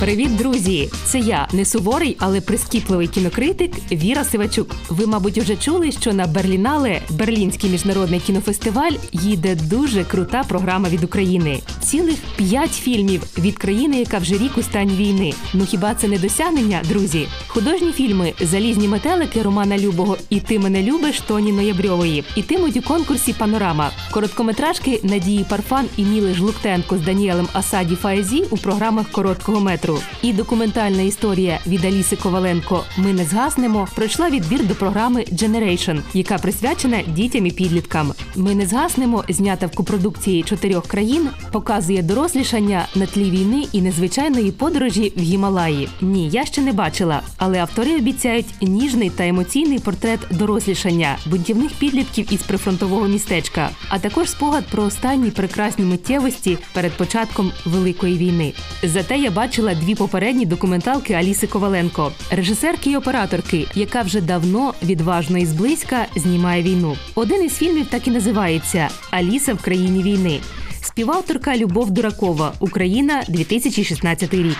Привіт, друзі! Це я, не суворий, але прискіпливий кінокритик Віра Сивачук. Ви, мабуть, уже чули, що на Берлінале Берлінський міжнародний кінофестиваль їде дуже крута програма від України. Цілих п'ять фільмів від країни, яка вже рік у стані війни. Ну хіба це не досягнення, друзі? Художні фільми Залізні метелики Романа Любого і Ти мене любиш Тоні Ноябрьової ітимуть у конкурсі Панорама. Короткометражки Надії Парфан і Міли Жлуктенко з Даніелем Асаді Фаезі у програмах короткого метру. І документальна історія від Аліси Коваленко Ми не згаснемо пройшла відбір до програми Generation, яка присвячена дітям і підліткам. Ми не згаснемо, знята в копродукції чотирьох країн, показує дорослішання на тлі війни і незвичайної подорожі в Гімалаї. Ні, я ще не бачила, але автори обіцяють ніжний та емоційний портрет дорослішання бунтівних підлітків із прифронтового містечка, а також спогад про останні прекрасні миттєвості перед початком великої війни. Зате я бачила дві попередні документалки Аліси Коваленко, режисерки і операторки, яка вже давно відважно і зблизька знімає війну. Один із фільмів так і називається Аліса в країні війни. Співавторка Любов Дуракова, Україна, 2016 рік.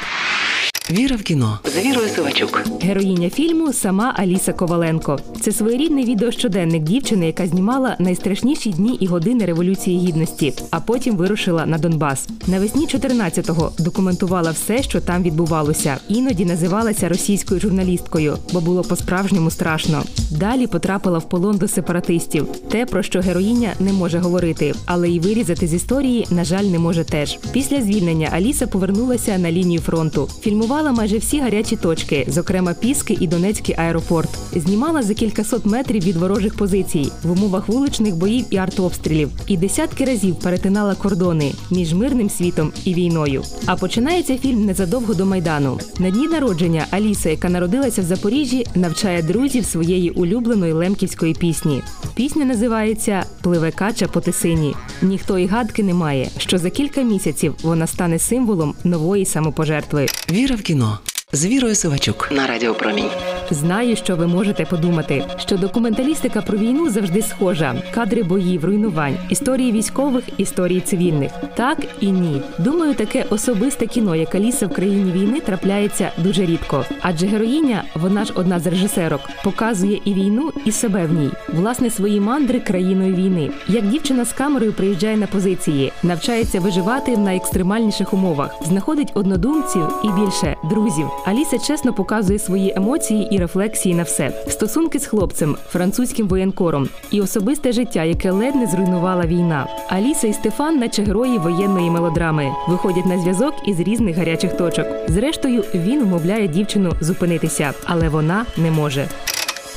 Віра в кіно з Вірою Сивачук. Героїня фільму сама Аліса Коваленко. Це своєрідний відеощоденник дівчини, яка знімала найстрашніші дні і години революції гідності, а потім вирушила на Донбас. Навесні 14-го документувала все, що там відбувалося. Іноді називалася російською журналісткою, бо було по-справжньому страшно. Далі потрапила в полон до сепаратистів. Те, про що героїня не може говорити, але й вирізати з історії, на жаль, не може теж. Після звільнення Аліса повернулася на лінію фронту. Фільмувала майже всі гарячі точки, зокрема Піски і Донецький аеропорт. Знімала за кількасот метрів від ворожих позицій в умовах вуличних боїв і артобстрілів. І десятки разів перетинала кордони між мирним світом і війною. А починається фільм незадовго до майдану. На дні народження Аліса, яка народилася в Запоріжжі, навчає друзів своєї улюбленої лемківської пісні. Пісня називається Пливе кача по тисині. Ніхто і гадки не має, що за кілька місяців вона стане символом нової самопожертви. Віра в кіно з Вірою Сивачук на Радіо Промінь. Знаю, що ви можете подумати, що документалістика про війну завжди схожа: кадри боїв, руйнувань, історії військових, історії цивільних. Так і ні. Думаю, таке особисте кіно, як Аліса в країні війни, трапляється дуже рідко. Адже героїня, вона ж одна з режисерок, показує і війну, і себе в ній, власне, свої мандри країною війни. Як дівчина з камерою приїжджає на позиції, навчається виживати в найекстремальніших умовах, знаходить однодумців і більше друзів. Аліса чесно показує свої емоції і рефлексії на все: стосунки з хлопцем, французьким воєнкором і особисте життя, яке ледь не зруйнувала війна. Аліса і Стефан, наче герої воєнної мелодрами, виходять на зв'язок із різних гарячих точок. Зрештою, він умовляє дівчину зупинитися, але вона не може.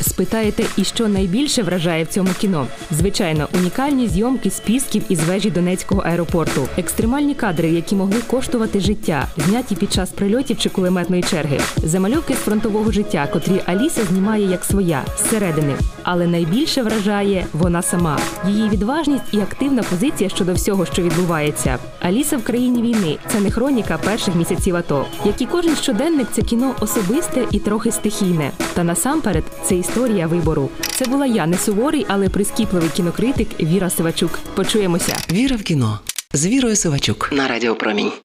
Спитаєте, і що найбільше вражає в цьому кіно? Звичайно, унікальні зйомки з пісків із вежі Донецького аеропорту, екстремальні кадри, які могли коштувати життя, зняті під час прильотів чи кулеметної черги, замальовки з фронтового життя, котрі Аліса знімає як своя зсередини. Але найбільше вражає вона сама, її відважність і активна позиція щодо всього, що відбувається. Аліса в країні війни це не хроніка перших місяців АТО. Як і кожен щоденник, це кіно особисте і трохи стихійне. Та насамперед це історія вибору. Це була я не суворий, але прискіпливий кінокритик Віра Сивачук. Почуємося. Віра в кіно з Вірою Сивачук на Радіо Промінь.